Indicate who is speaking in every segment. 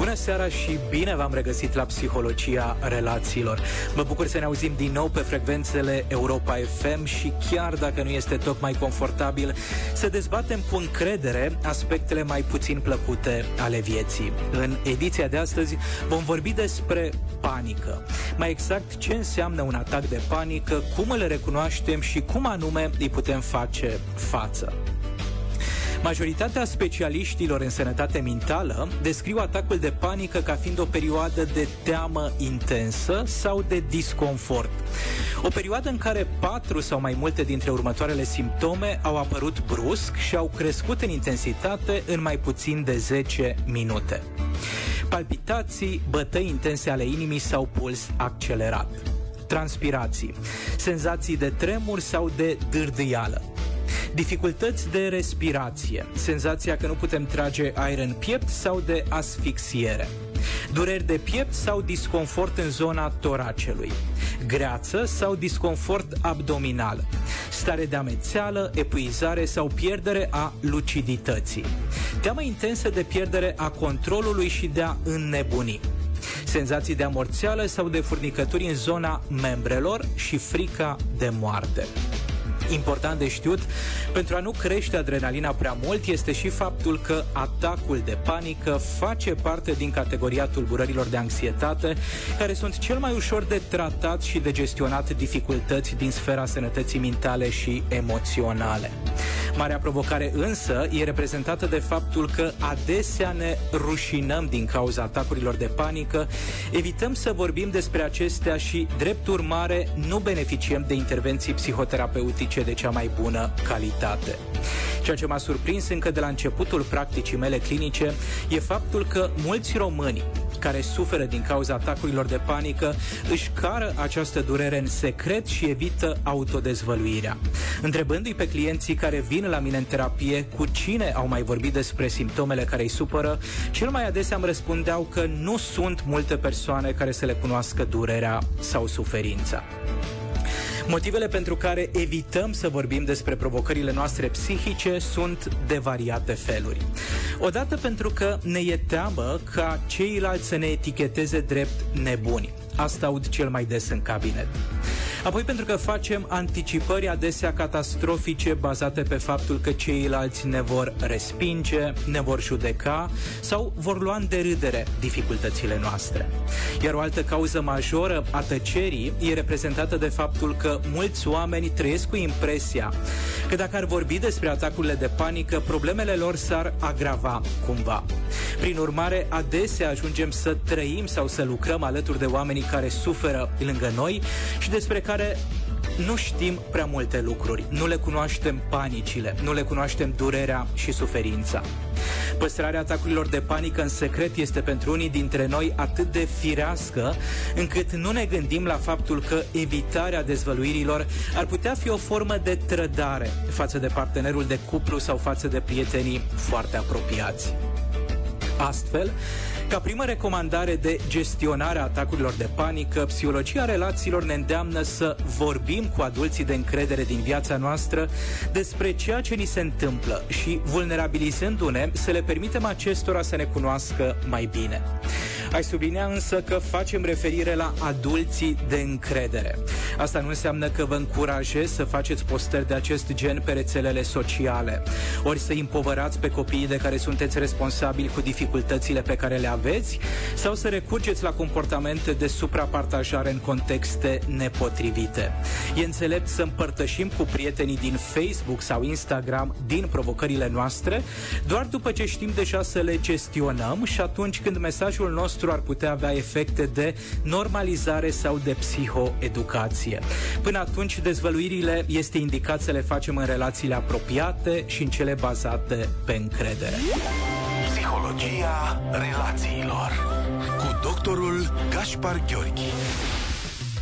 Speaker 1: Bună seara și bine v-am regăsit la Psihologia Relațiilor. Mă bucur să ne auzim din nou pe frecvențele Europa FM și chiar dacă nu este tocmai confortabil, să dezbatem cu încredere aspectele mai puțin plăcute ale vieții. În ediția de astăzi vom vorbi despre panică. Mai exact ce înseamnă un atac de panică, cum îl recunoaștem și cum anume îi putem face față. Majoritatea specialiștilor în sănătate mentală descriu atacul de panică ca fiind o perioadă de teamă intensă sau de disconfort. O perioadă în care patru sau mai multe dintre următoarele simptome au apărut brusc și au crescut în intensitate în mai puțin de 10 minute. Palpitații, bătăi intense ale inimii sau puls accelerat transpirații, senzații de tremur sau de dârdâială, dificultăți de respirație, senzația că nu putem trage aer în piept sau de asfixiere, dureri de piept sau disconfort în zona toracelui, greață sau disconfort abdominal, stare de amețeală, epuizare sau pierdere a lucidității, teamă intensă de pierdere a controlului și de a înnebuni, senzații de amorțeală sau de furnicături în zona membrelor și frica de moarte. Important de știut, pentru a nu crește adrenalina prea mult, este și faptul că atacul de panică face parte din categoria tulburărilor de anxietate, care sunt cel mai ușor de tratat și de gestionat dificultăți din sfera sănătății mentale și emoționale. Marea provocare însă e reprezentată de faptul că adesea ne rușinăm din cauza atacurilor de panică, evităm să vorbim despre acestea și, drept urmare, nu beneficiem de intervenții psihoterapeutice de cea mai bună calitate. Ceea ce m-a surprins încă de la începutul practicii mele clinice e faptul că mulți români care suferă din cauza atacurilor de panică își cară această durere în secret și evită autodezvăluirea. Întrebându-i pe clienții care vin la mine în terapie cu cine au mai vorbit despre simptomele care îi supără, cel mai adesea îmi răspundeau că nu sunt multe persoane care să le cunoască durerea sau suferința. Motivele pentru care evităm să vorbim despre provocările noastre psihice sunt de variate feluri. Odată pentru că ne e teamă ca ceilalți să ne eticheteze drept nebuni. Asta aud cel mai des în cabinet. Apoi pentru că facem anticipări adesea catastrofice bazate pe faptul că ceilalți ne vor respinge, ne vor judeca sau vor lua în derâdere dificultățile noastre. Iar o altă cauză majoră a tăcerii e reprezentată de faptul că mulți oameni trăiesc cu impresia că dacă ar vorbi despre atacurile de panică, problemele lor s-ar agrava cumva. Prin urmare, adesea ajungem să trăim sau să lucrăm alături de oamenii care suferă lângă noi și despre care nu știm prea multe lucruri, nu le cunoaștem panicile, nu le cunoaștem durerea și suferința. Păstrarea atacurilor de panică în secret este pentru unii dintre noi atât de firească, încât nu ne gândim la faptul că evitarea dezvăluirilor ar putea fi o formă de trădare față de partenerul de cuplu sau față de prietenii foarte apropiați. Astfel, ca primă recomandare de gestionare a atacurilor de panică, psihologia relațiilor ne îndeamnă să vorbim cu adulții de încredere din viața noastră despre ceea ce ni se întâmplă și, vulnerabilizându-ne, să le permitem acestora să ne cunoască mai bine. Ai sublinea însă că facem referire la adulții de încredere. Asta nu înseamnă că vă încurajez să faceți postări de acest gen pe rețelele sociale, ori să împovărați pe copiii de care sunteți responsabili cu dificultățile pe care le aveți, sau să recurgeți la comportamente de suprapartajare în contexte nepotrivite. E înțelept să împărtășim cu prietenii din Facebook sau Instagram din provocările noastre, doar după ce știm deja să le gestionăm și atunci când mesajul nostru nostru ar putea avea efecte de normalizare sau de psihoeducație. Până atunci, dezvăluirile este indicat să le facem în relațiile apropiate și în cele bazate pe încredere.
Speaker 2: Psihologia relațiilor cu doctorul Gaspar Gheorghi.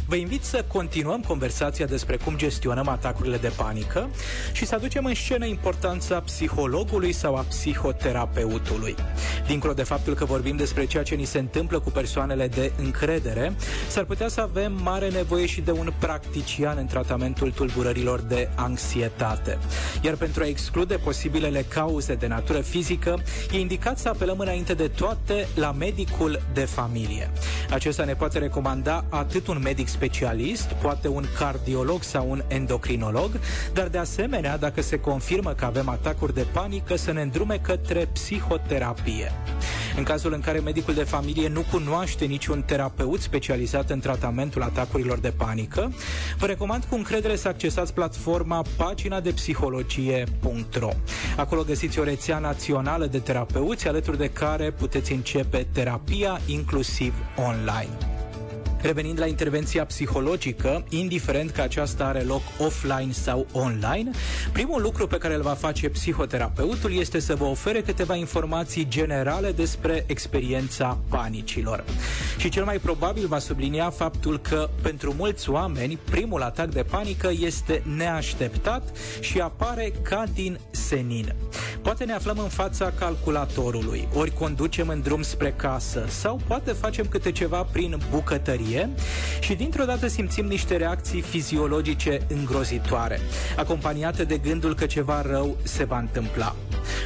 Speaker 1: Vă invit să continuăm conversația despre cum gestionăm atacurile de panică și să aducem în scenă importanța psihologului sau a psihoterapeutului. Dincolo de faptul că vorbim despre ceea ce ni se întâmplă cu persoanele de încredere, s-ar putea să avem mare nevoie și de un practician în tratamentul tulburărilor de anxietate. Iar pentru a exclude posibilele cauze de natură fizică, e indicat să apelăm înainte de toate la medicul de familie. Acesta ne poate recomanda atât un medic specialist, poate un cardiolog sau un endocrinolog, dar de asemenea, dacă se confirmă că avem atacuri de panică, să ne îndrume către psihoterapie. În cazul în care medicul de familie nu cunoaște niciun terapeut specializat în tratamentul atacurilor de panică, vă recomand cu încredere să accesați platforma pagina de psihologie.ro. Acolo găsiți o rețea națională de terapeuți alături de care puteți începe terapia inclusiv online. Revenind la intervenția psihologică, indiferent că aceasta are loc offline sau online, primul lucru pe care îl va face psihoterapeutul este să vă ofere câteva informații generale despre experiența panicilor. Și cel mai probabil va sublinia faptul că pentru mulți oameni primul atac de panică este neașteptat și apare ca din senin. Poate ne aflăm în fața calculatorului, ori conducem în drum spre casă sau poate facem câte ceva prin bucătărie bucurie și dintr-o dată simțim niște reacții fiziologice îngrozitoare, acompaniate de gândul că ceva rău se va întâmpla.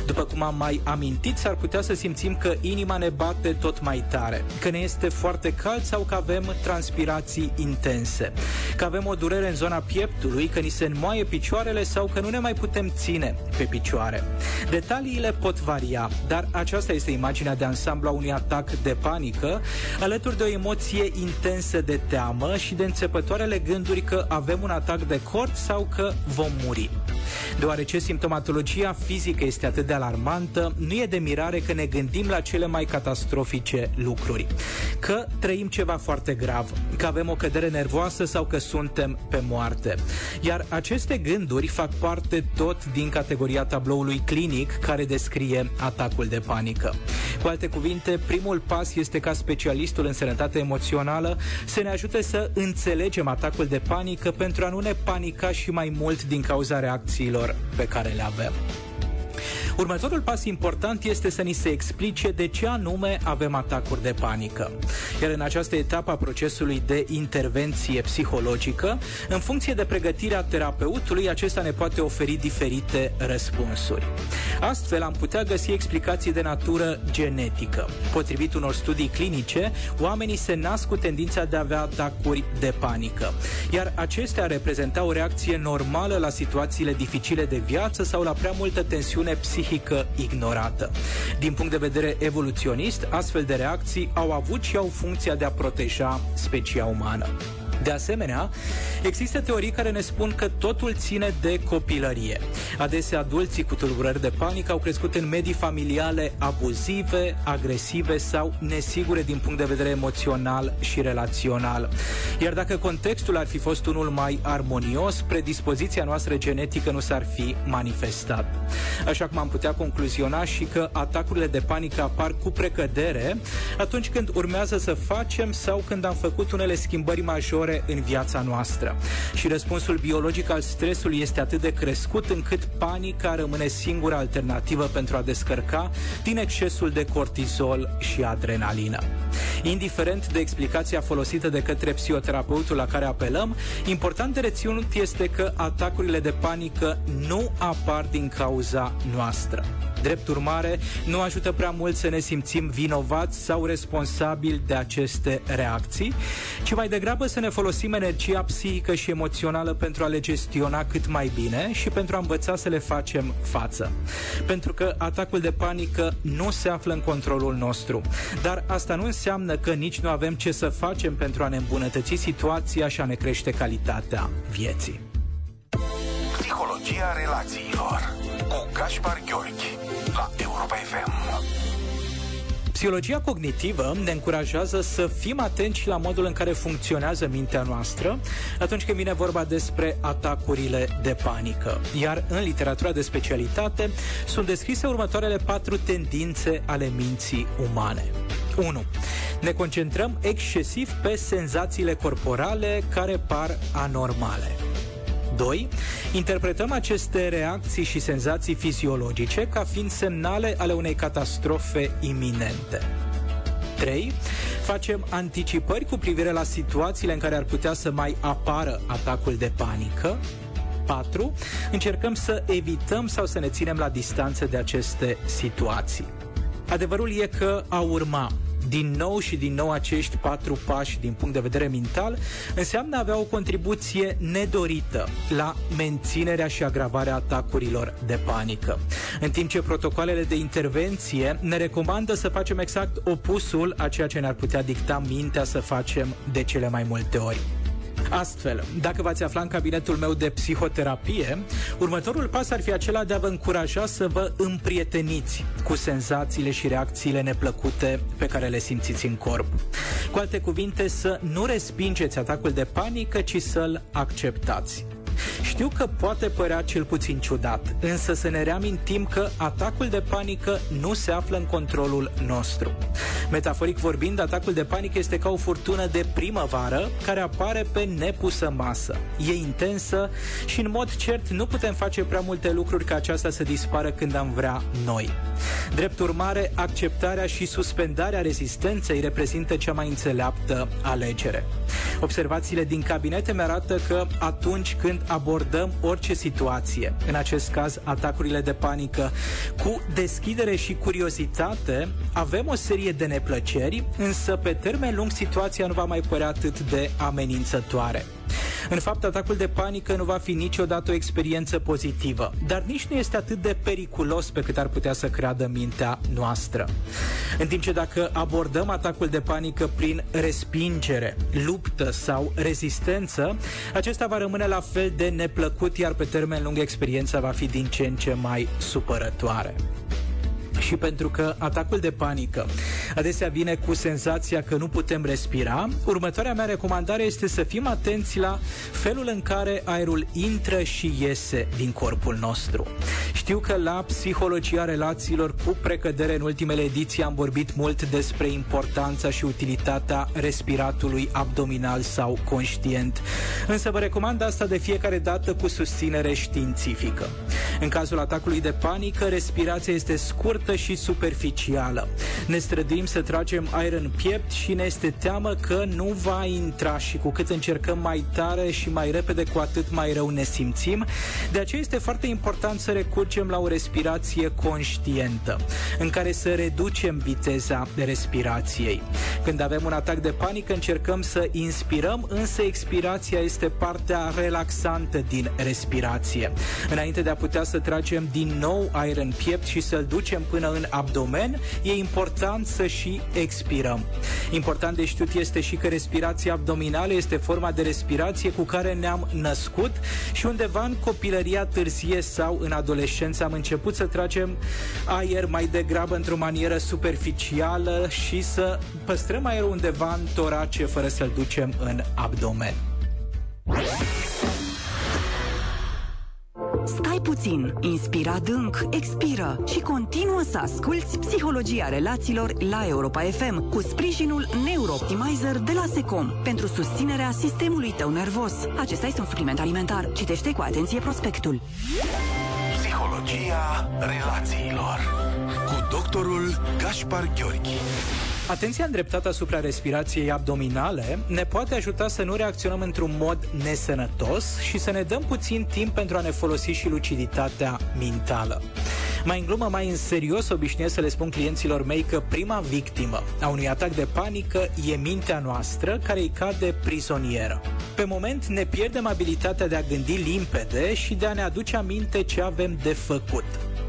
Speaker 1: După cum am mai amintit, s-ar putea să simțim că inima ne bate tot mai tare, că ne este foarte cald sau că avem transpirații intense, că avem o durere în zona pieptului, că ni se înmoaie picioarele sau că nu ne mai putem ține pe picioare. Detaliile pot varia, dar aceasta este imaginea de ansamblu a unui atac de panică, alături de o emoție intensă intensă de teamă și de înțepătoarele gânduri că avem un atac de cord sau că vom muri. Deoarece simptomatologia fizică este atât de alarmantă, nu e de mirare că ne gândim la cele mai catastrofice lucruri. Că trăim ceva foarte grav, că avem o cădere nervoasă sau că suntem pe moarte. Iar aceste gânduri fac parte tot din categoria tabloului clinic care descrie atacul de panică. Cu alte cuvinte, primul pas este ca specialistul în sănătate emoțională să ne ajute să înțelegem atacul de panică pentru a nu ne panica și mai mult din cauza reacțiilor pe care le avem. Următorul pas important este să ni se explice de ce anume avem atacuri de panică. Iar în această etapă a procesului de intervenție psihologică, în funcție de pregătirea terapeutului, acesta ne poate oferi diferite răspunsuri. Astfel am putea găsi explicații de natură genetică. Potrivit unor studii clinice, oamenii se nasc cu tendința de a avea atacuri de panică, iar acestea reprezenta o reacție normală la situațiile dificile de viață sau la prea multă tensiune psihică psihică ignorată. Din punct de vedere evoluționist, astfel de reacții au avut și au funcția de a proteja specia umană. De asemenea, există teorii care ne spun că totul ține de copilărie. Adesea adulții cu tulburări de panică au crescut în medii familiale abuzive, agresive sau nesigure din punct de vedere emoțional și relațional. Iar dacă contextul ar fi fost unul mai armonios, predispoziția noastră genetică nu s-ar fi manifestat. Așa cum am putea concluziona și că atacurile de panică apar cu precădere atunci când urmează să facem sau când am făcut unele schimbări majore majore în viața noastră. Și răspunsul biologic al stresului este atât de crescut încât panica rămâne singura alternativă pentru a descărca din excesul de cortizol și adrenalină. Indiferent de explicația folosită de către psihoterapeutul la care apelăm, important de reținut este că atacurile de panică nu apar din cauza noastră. Drept urmare, nu ajută prea mult să ne simțim vinovați sau responsabili de aceste reacții, ci mai degrabă să ne folosim energia psihică și emoțională pentru a le gestiona cât mai bine și pentru a învăța să le facem față. Pentru că atacul de panică nu se află în controlul nostru. Dar asta nu înseamnă că nici nu avem ce să facem pentru a ne îmbunătăți situația și a ne crește calitatea vieții.
Speaker 2: Psihologia relațiilor cu Gaspar Gheorghi la Europa FM.
Speaker 1: Psihologia cognitivă ne încurajează să fim atenți la modul în care funcționează mintea noastră atunci când vine vorba despre atacurile de panică. Iar în literatura de specialitate sunt descrise următoarele patru tendințe ale minții umane. 1. Ne concentrăm excesiv pe senzațiile corporale care par anormale. 2. Interpretăm aceste reacții și senzații fiziologice ca fiind semnale ale unei catastrofe iminente. 3. Facem anticipări cu privire la situațiile în care ar putea să mai apară atacul de panică. 4. Încercăm să evităm sau să ne ținem la distanță de aceste situații. Adevărul e că a urma din nou și din nou acești patru pași din punct de vedere mental înseamnă avea o contribuție nedorită la menținerea și agravarea atacurilor de panică. În timp ce protocoalele de intervenție ne recomandă să facem exact opusul a ceea ce ne-ar putea dicta mintea să facem de cele mai multe ori. Astfel, dacă v-ați afla în cabinetul meu de psihoterapie, următorul pas ar fi acela de a vă încuraja să vă împrieteniți cu senzațiile și reacțiile neplăcute pe care le simțiți în corp. Cu alte cuvinte, să nu respingeți atacul de panică, ci să-l acceptați. Știu că poate părea cel puțin ciudat, însă să ne reamintim că atacul de panică nu se află în controlul nostru. Metaforic vorbind, atacul de panică este ca o furtună de primăvară care apare pe nepusă masă. E intensă și în mod cert nu putem face prea multe lucruri ca aceasta să dispară când am vrea noi. Drept urmare, acceptarea și suspendarea rezistenței reprezintă cea mai înțeleaptă alegere. Observațiile din cabinete mi arată că atunci când abordăm orice situație, în acest caz atacurile de panică, cu deschidere și curiozitate, avem o serie de neplăceri, însă pe termen lung situația nu va mai părea atât de amenințătoare. În fapt, atacul de panică nu va fi niciodată o experiență pozitivă, dar nici nu este atât de periculos pe cât ar putea să creadă mintea noastră. În timp ce dacă abordăm atacul de panică prin respingere, luptă sau rezistență, acesta va rămâne la fel de neplăcut, iar pe termen lung experiența va fi din ce în ce mai supărătoare și pentru că atacul de panică adesea vine cu senzația că nu putem respira, următoarea mea recomandare este să fim atenți la felul în care aerul intră și iese din corpul nostru. Știu că la psihologia relațiilor cu precădere în ultimele ediții am vorbit mult despre importanța și utilitatea respiratului abdominal sau conștient, însă vă recomand asta de fiecare dată cu susținere științifică. În cazul atacului de panică, respirația este scurtă și superficială. Ne străduim să tragem aer în piept și ne este teamă că nu va intra și cu cât încercăm mai tare și mai repede, cu atât mai rău ne simțim. De aceea este foarte important să recurgem la o respirație conștientă, în care să reducem viteza respirației. Când avem un atac de panică, încercăm să inspirăm, însă expirația este partea relaxantă din respirație. Înainte de a putea să tragem din nou aer în piept și să-l ducem până în abdomen, e important să și expirăm. Important de știut este și că respirația abdominală este forma de respirație cu care ne-am născut și undeva în copilăria târzie sau în adolescență am început să tragem aer mai degrabă într-o manieră superficială și să păstrăm aerul undeva în torace fără să-l ducem în abdomen.
Speaker 3: Stai puțin, inspira adânc, expiră și continuă să asculți Psihologia Relațiilor la Europa FM cu sprijinul Neurooptimizer de la Secom pentru susținerea sistemului tău nervos. Acesta este un supliment alimentar. Citește cu atenție prospectul.
Speaker 2: Psihologia Relațiilor cu doctorul Gaspar Gheorghi.
Speaker 1: Atenția îndreptată asupra respirației abdominale ne poate ajuta să nu reacționăm într-un mod nesănătos și să ne dăm puțin timp pentru a ne folosi și luciditatea mentală. Mai în glumă, mai în serios, obișnuiesc să le spun clienților mei că prima victimă a unui atac de panică e mintea noastră care îi cade prizonieră. Pe moment ne pierdem abilitatea de a gândi limpede și de a ne aduce aminte ce avem de făcut.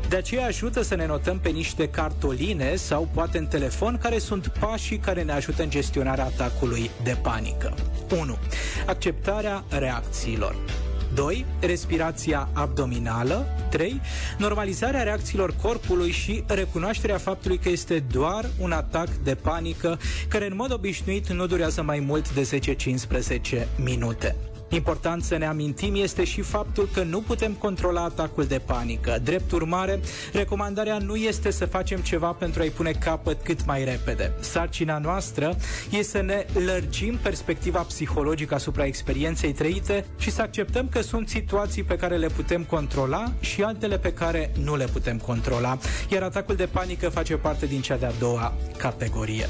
Speaker 1: De aceea ajută să ne notăm pe niște cartoline sau poate în telefon care sunt pașii care ne ajută în gestionarea atacului de panică. 1. Acceptarea reacțiilor. 2. Respirația abdominală. 3. Normalizarea reacțiilor corpului și recunoașterea faptului că este doar un atac de panică care în mod obișnuit nu durează mai mult de 10-15 minute. Important să ne amintim este și faptul că nu putem controla atacul de panică. Drept urmare, recomandarea nu este să facem ceva pentru a-i pune capăt cât mai repede. Sarcina noastră este să ne lărgim perspectiva psihologică asupra experienței trăite și să acceptăm că sunt situații pe care le putem controla și altele pe care nu le putem controla. Iar atacul de panică face parte din cea de-a doua categorie.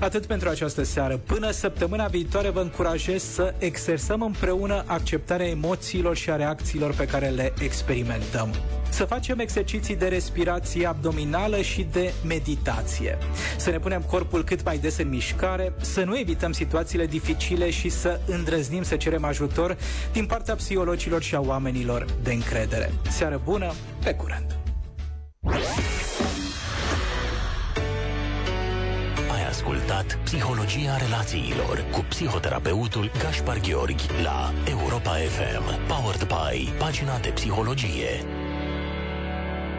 Speaker 1: Atât pentru această seară. Până săptămâna viitoare vă încurajez să exersăm împreună acceptarea emoțiilor și a reacțiilor pe care le experimentăm. Să facem exerciții de respirație abdominală și de meditație. Să ne punem corpul cât mai des în mișcare, să nu evităm situațiile dificile și să îndrăznim să cerem ajutor din partea psihologilor și a oamenilor de încredere. Seară bună, pe curând!
Speaker 4: Ascultat Psihologia relațiilor cu psihoterapeutul Gaspar Gheorghi la Europa FM. Powered by pagina de psihologie.